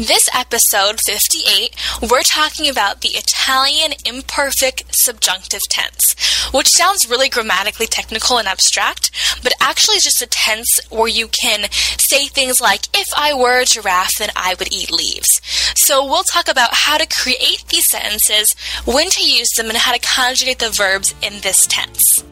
This episode 58, we're talking about the Italian imperfect subjunctive tense, which sounds really grammatically technical and abstract, but actually is just a tense where you can say things like, if I were a giraffe, then I would eat leaves. So we'll talk about how to create these sentences, when to use them, and how to conjugate the verbs in this tense.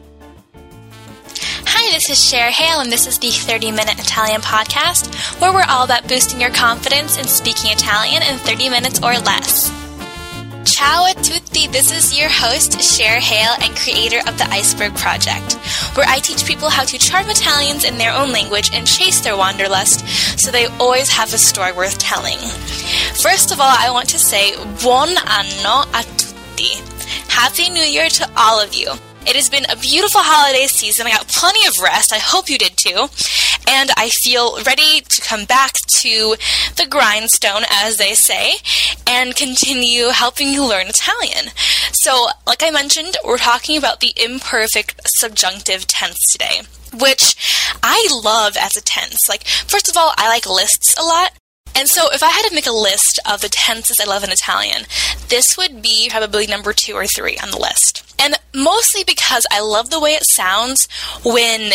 Hi, this is Cher Hale, and this is the 30 Minute Italian Podcast, where we're all about boosting your confidence in speaking Italian in 30 minutes or less. Ciao a tutti, this is your host, Cher Hale, and creator of the Iceberg Project, where I teach people how to charm Italians in their own language and chase their wanderlust so they always have a story worth telling. First of all, I want to say buon anno a tutti. Happy New Year to all of you. It has been a beautiful holiday season. I got plenty of rest. I hope you did too. And I feel ready to come back to the grindstone, as they say, and continue helping you learn Italian. So, like I mentioned, we're talking about the imperfect subjunctive tense today which I love as a tense. Like, first of all, I like lists a lot. And so, if I had to make a list of the tenses I love in Italian, this would be probably number two or three on the list. And mostly because I love the way it sounds when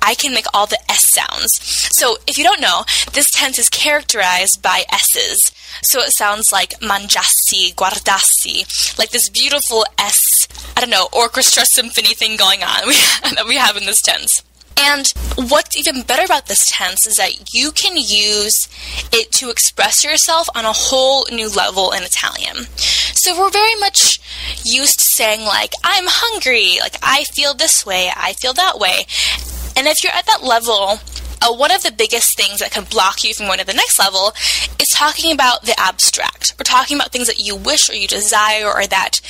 I can make all the S sounds. So, if you don't know, this tense is characterized by S's. So it sounds like mangiassi, guardassi, like this beautiful S, I don't know, orchestra symphony thing going on that we have in this tense. And what's even better about this tense is that you can use it to express yourself on a whole new level in Italian. So we're very much used to saying, like, I'm hungry, like, I feel this way, I feel that way. And if you're at that level, uh, one of the biggest things that can block you from going to the next level is talking about the abstract. We're talking about things that you wish or you desire or that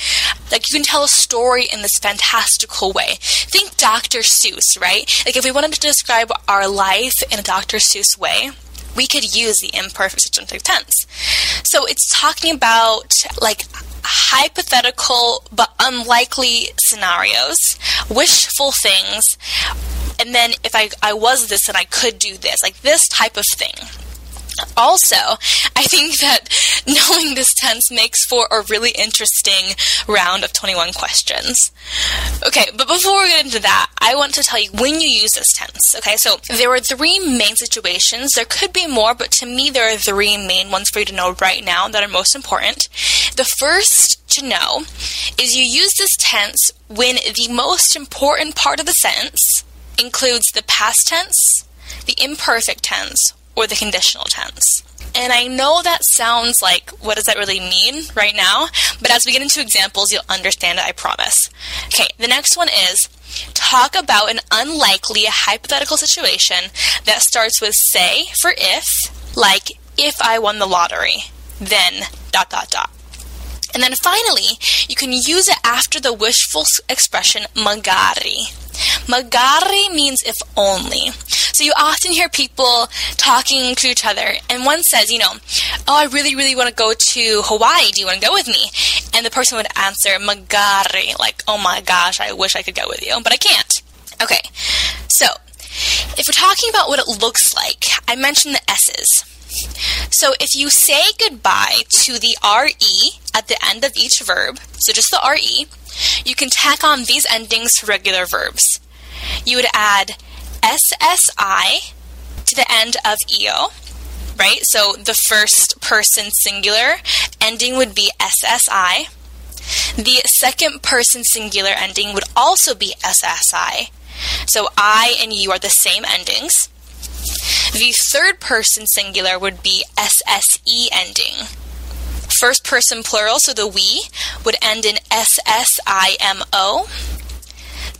like you can tell a story in this fantastical way. Think Dr. Seuss, right? Like if we wanted to describe our life in a Dr. Seuss way, we could use the imperfect subjunctive tense. So it's talking about like hypothetical but unlikely scenarios, wishful things, and then if I, I was this and I could do this, like this type of thing. Also, I think that knowing this tense makes for a really interesting round of 21 questions. Okay, but before we get into that, I want to tell you when you use this tense. Okay, so there are three main situations. There could be more, but to me, there are three main ones for you to know right now that are most important. The first to know is you use this tense when the most important part of the sentence includes the past tense, the imperfect tense, or the conditional tense. And I know that sounds like, what does that really mean right now? But as we get into examples, you'll understand it, I promise. Okay, the next one is talk about an unlikely hypothetical situation that starts with say for if, like if I won the lottery, then dot dot dot. And then finally, you can use it after the wishful expression magari. Magari means if only. So you often hear people talking to each other, and one says, you know, oh, I really, really want to go to Hawaii. Do you want to go with me? And the person would answer, magari, like, oh my gosh, I wish I could go with you, but I can't. Okay, so if we're talking about what it looks like, I mentioned the S's. So if you say goodbye to the RE at the end of each verb, so just the RE, you can tack on these endings to regular verbs. You would add SSI to the end of EO, right? So the first person singular ending would be SSI. The second person singular ending would also be SSI. So I and you are the same endings. The third person singular would be SSE ending. First person plural, so the we, would end in SSIMO.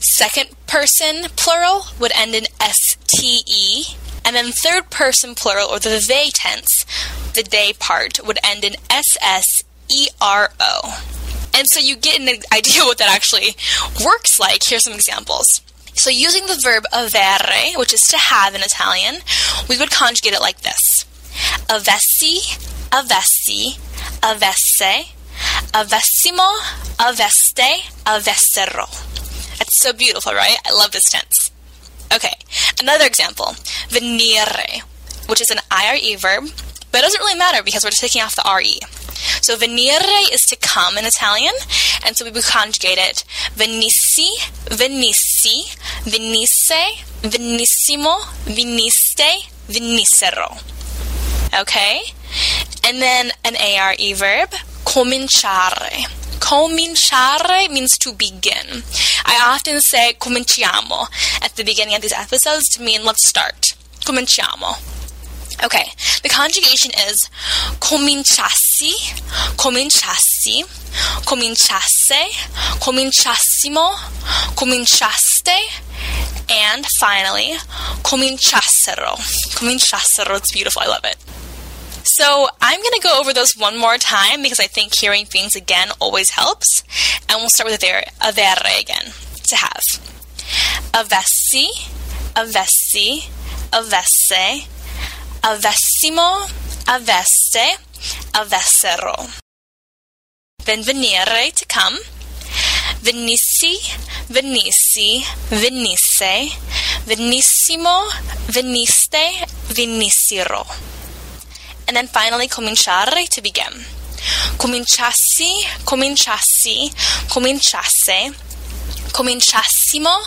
Second person plural would end in STE. And then third person plural, or the they tense, the they part, would end in SSERO. And so you get an idea what that actually works like. Here's some examples. So using the verb avere, which is to have in Italian, we would conjugate it like this. Avessi, avessi, avesse, avessimo, aveste, avessero. That's so beautiful, right? I love this tense. Okay, another example. Venire, which is an IRE verb. But it doesn't really matter because we're taking off the RE. So venire is to come in Italian, and so we would conjugate it venissi, venissi, venisse, venissimo, veniste, venissero. Okay? And then an ARE verb, cominciare. Cominciare means to begin. I often say cominciamo at the beginning of these episodes to mean let's start. Cominciamo. Okay, the conjugation is cominciassi, cominciassi, cominciasse, cominciassimo, cominciaste, and finally, cominciassero. Cominciassero, it's beautiful, I love it. So I'm going to go over those one more time because I think hearing things again always helps. And we'll start with avere, again, to have. Avessi, avessi, avesse, avessimo, avesse, avessero. Then venire, to come. Venissi, venissi, venisse, venissimo, veniste, venissero. And then finally, cominciare, to begin. Cominciassi, cominciassi, cominciasse, cominciassimo,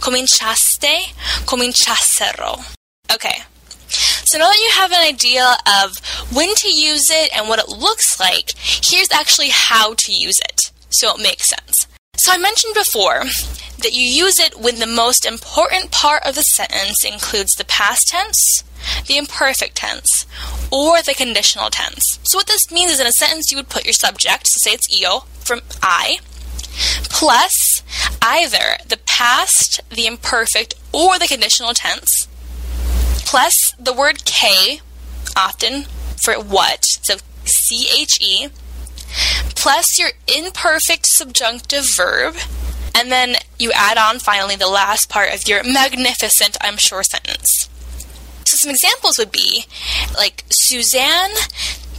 cominciaste, cominciassero. Okay. So now that you have an idea of when to use it and what it looks like, here's actually how to use it so it makes sense. So I mentioned before that you use it when the most important part of the sentence includes the past tense, the imperfect tense, or the conditional tense. So what this means is in a sentence you would put your subject, so say it's io from I, plus either the past, the imperfect, or the conditional tense, plus the word K, often for what, so C H E, plus your imperfect subjunctive verb, and then you add on finally the last part of your magnificent I'm sure sentence. So some examples would be like Suzanne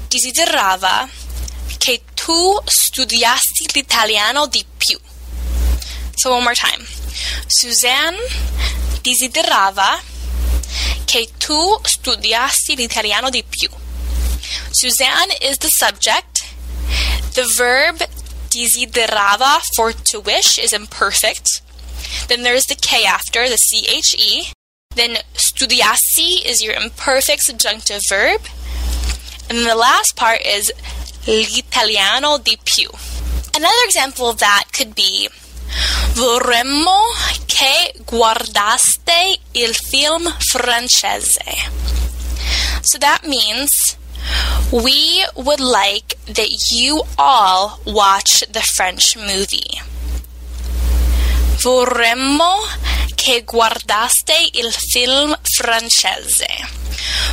desiderava che tu studiassi l'italiano di più. So one more time. Suzanne desiderava che tu studiassi l'italiano di più. Suzanne is the subject. The verb desiderava for to wish is imperfect. Then there's the K after, the CHE. Then studiassi is your imperfect subjunctive verb. And the last part is l'italiano di più. Another example of that could be Vorremmo che guardaste il film francese. So that means we would like that you all watch the French movie. Vorremmo che guardaste il film francese.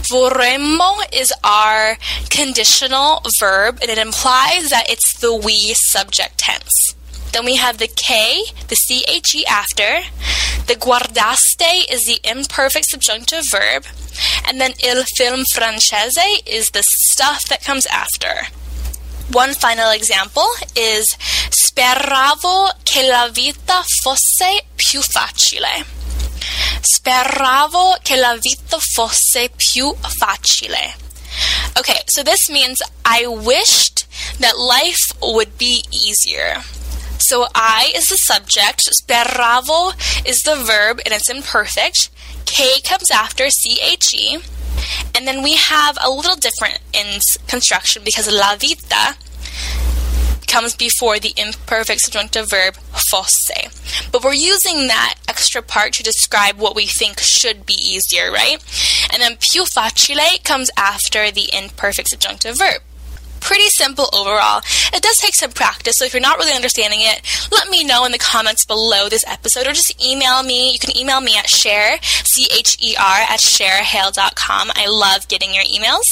Vorremmo is our conditional verb and it implies that it's the we subject tense. Then we have the K, the CHE after. The guardaste is the imperfect subjunctive verb. And then il film francese is the stuff that comes after. One final example is Speravo che la vita fosse più facile. Speravo che la vita fosse più facile. Okay, so this means I wished that life would be easier. So I is the subject, speravo is the verb, and it's imperfect. K comes after CHE. And then we have a little different in construction because la vita comes before the imperfect subjunctive verb fosse. But we're using that extra part to describe what we think should be easier, right? And then più facile comes after the imperfect subjunctive verb pretty simple overall. It does take some practice, so if you're not really understanding it, let me know in the comments below this episode or just email me. You can email me at Cher, C-H-E-R, at cherhale.com. I love getting your emails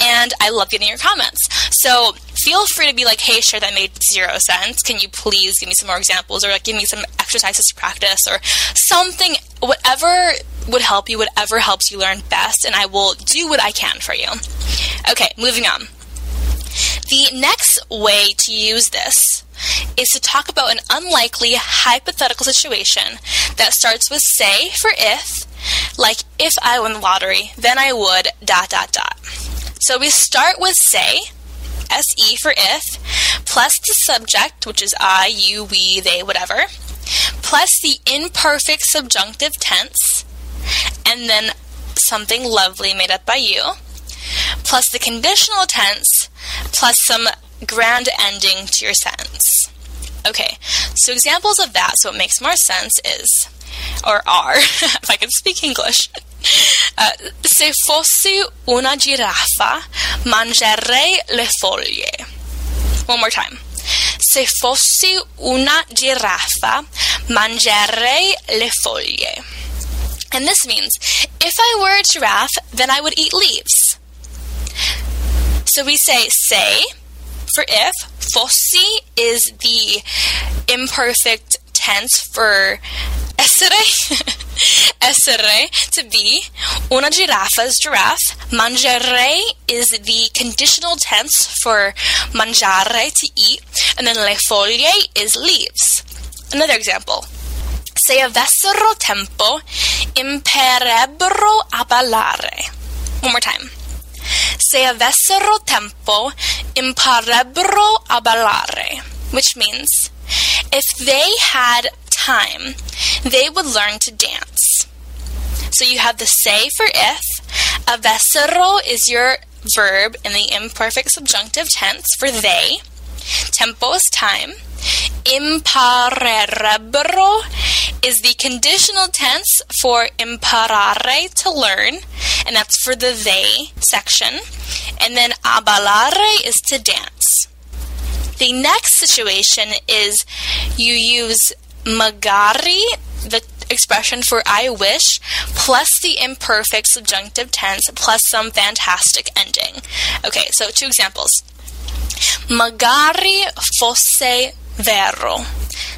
and I love getting your comments. So feel free to be like, hey, Cher, that made zero sense. Can you please give me some more examples or like give me some exercises to practice or something, whatever would help you, whatever helps you learn best, and I will do what I can for you. Okay, moving on. The next way to use this is to talk about an unlikely hypothetical situation that starts with say for if, like if I won the lottery, then I would dot dot dot. So we start with say, se for if, plus the subject, which is I, you, we, they, whatever, plus the imperfect subjunctive tense, and then something lovely made up by you, plus the conditional tense, plus some grand ending to your sentence. Okay, so examples of that, so it makes more sense, is, or are, if I can speak English. Uh, se fossi una giraffa, mangerei le foglie. One more time. Se fossi una giraffa, mangerei le foglie. And this means if I were a giraffe, then I would eat leaves. So we say say for if. Fossi is the imperfect tense for essere. essere, to be. Una giraffa is giraffe. Mangerei is the conditional tense for mangiare, to eat. And then le foglie is leaves. Another example. Se avessero tempo, imparerebbero a ballare. One more time. Se avessero tempo, imparerebbero a ballare. Which means, if they had time, they would learn to dance. So you have the say for if. Avessero is your verb in the imperfect subjunctive tense for they. Tempo is time. Imparerebbero is the conditional tense for imparare, to learn, and that's for the they section. And then a ballare is to dance. The next situation is you use magari, the expression for I wish, plus the imperfect subjunctive tense, plus some fantastic ending. Okay, so two examples. Magari fosse vero.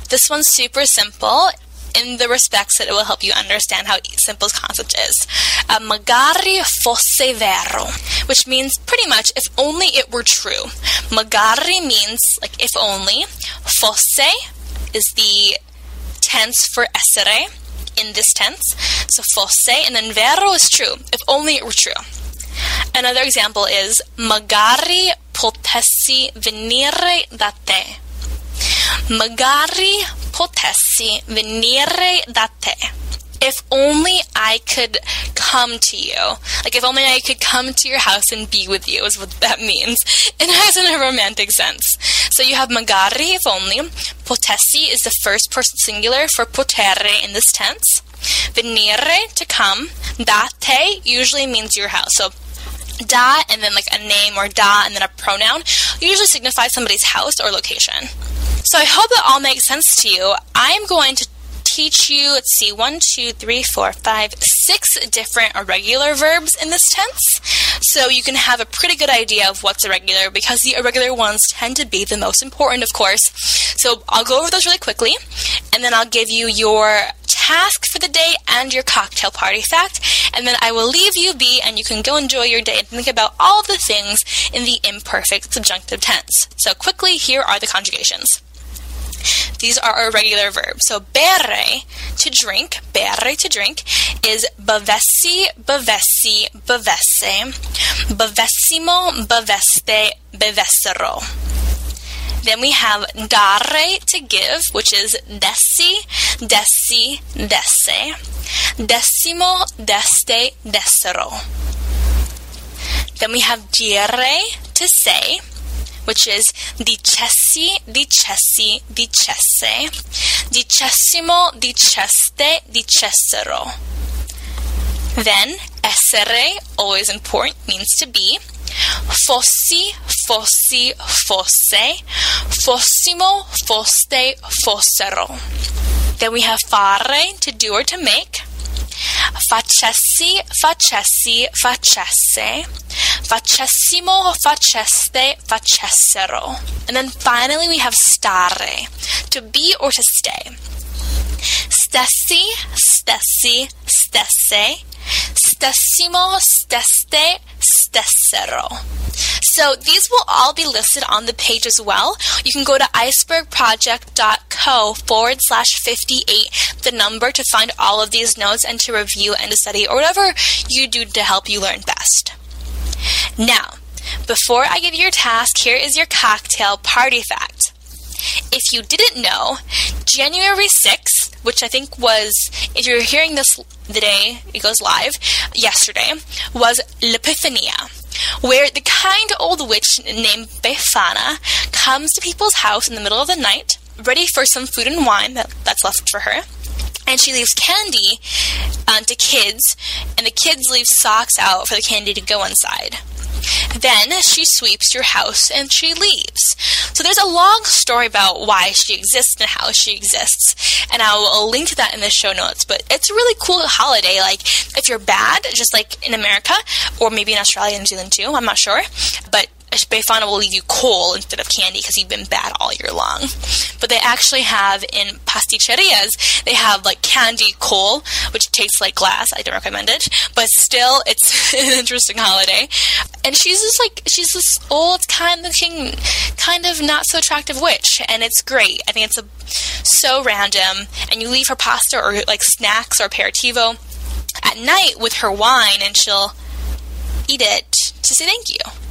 This one's super simple in the respects that it will help you understand how simple this concept is. Uh, magari fosse vero, which means pretty much if only it were true. Magari means like if only. Fosse is the tense for essere in this tense. So fosse, and then vero is true, if only it were true. Another example is magari potessi venire da te. Magari potessi venire da te. If only I could come to you. Like, if only I could come to your house and be with you, is what that means. It has in a romantic sense. So you have magari, if only. Potessi is the first person singular for potere in this tense. Venire, to come. Da te usually means your house. So da and then like a name or da and then a pronoun usually signifies somebody's house or location. So I hope that all makes sense to you. I'm going to teach you, let's see, one, two, three, four, five, six different irregular verbs in this tense. So you can have a pretty good idea of what's irregular because the irregular ones tend to be the most important, of course. So I'll go over those really quickly and then I'll give you your task for the day and your cocktail party fact. And then I will leave you be and you can go enjoy your day and think about all the things in the imperfect subjunctive tense. So quickly, here are the conjugations. These are our regular verbs. So bere, to drink, bere, to drink, is bevessi, bevessi, bevesse, bevessimo, beveste, bevessero. Then we have dare, to give, which is dessi, dessi, desse, dessimo, deste, dessero. Then we have dire, to say, which is dicessi, dicessi, dicesse, dicessimo, diceste, dicessero. Then essere, always important, means to be. Fossi, fossi, fosse, fossimo, foste, fossero. Then we have fare, to do or to make. Facessi, facessi, facesse. Facessimo, faceste, facessero. And then finally we have stare, to be or to stay. Stessi, stessi, stesse. Stessimo, steste, stessero. So these will all be listed on the page as well. You can go to icebergproject.co forward slash 58, the number to find all of these notes and to review and to study or whatever you do to help you learn best. Now, before I give you your task, here is your cocktail party fact. If you didn't know, January 6th, which I think was, if you're hearing this the day it goes live, yesterday, was L'Epifania, where the kind old witch named Befana comes to people's house in the middle of the night, ready for some food and wine that, that's left for her. And she leaves candy uh, to kids, and the kids leave socks out for the candy to go inside. Then she sweeps your house and she leaves. So there's a long story about why she exists and how she exists. And I'll link to that in the show notes. But it's a really cool holiday. Like, if you're bad, just like in America, or maybe in Australia and New Zealand too, I'm not sure. But Befana will leave you coal instead of candy because you've been bad all year long. But they actually have in pasticcerias, they have like candy coal, which tastes like glass. I don't recommend it, but still, it's an interesting holiday. And she's just like she's this old kind of king, kind of not so attractive witch, and it's great. I think it's a, so random. And you leave her pasta or like snacks or aperitivo at night with her wine, and she'll eat it to say thank you.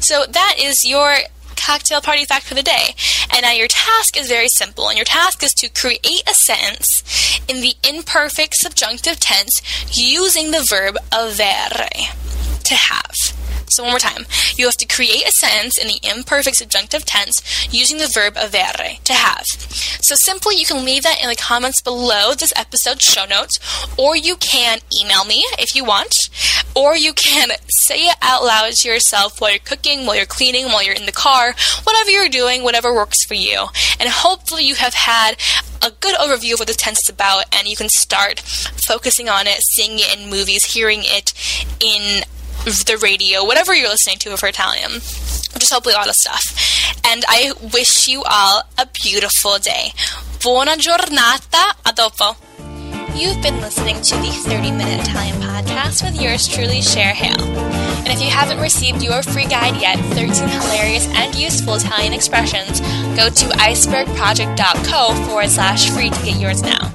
So that is your cocktail party fact for the day. And now your task is very simple, and your task is to create a sentence in the imperfect subjunctive tense using the verb avere, to have. So one more time. You have to create a sentence in the imperfect subjunctive tense using the verb avere, to have. So simply you can leave that in the comments below this episode's show notes, or you can email me if you want, or you can say it out loud to yourself while you're cooking, while you're cleaning, while you're in the car, whatever you're doing, whatever works for you. And hopefully you have had a good overview of what the tense is about and you can start focusing on it, seeing it in movies, hearing it in the radio, whatever you're listening to for Italian. Just hopefully a lot of stuff. And I wish you all a beautiful day. Buona giornata. A dopo. You've been listening to the 30 Minute Italian Podcast with yours truly, Cher Hale. And if you haven't received your free guide yet, 13 hilarious and useful Italian expressions, go to icebergproject.co forward slash free to get yours now.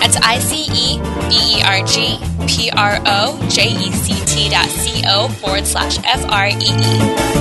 That's I C E B E R G P R O J E C T dot C O forward slash F R E E.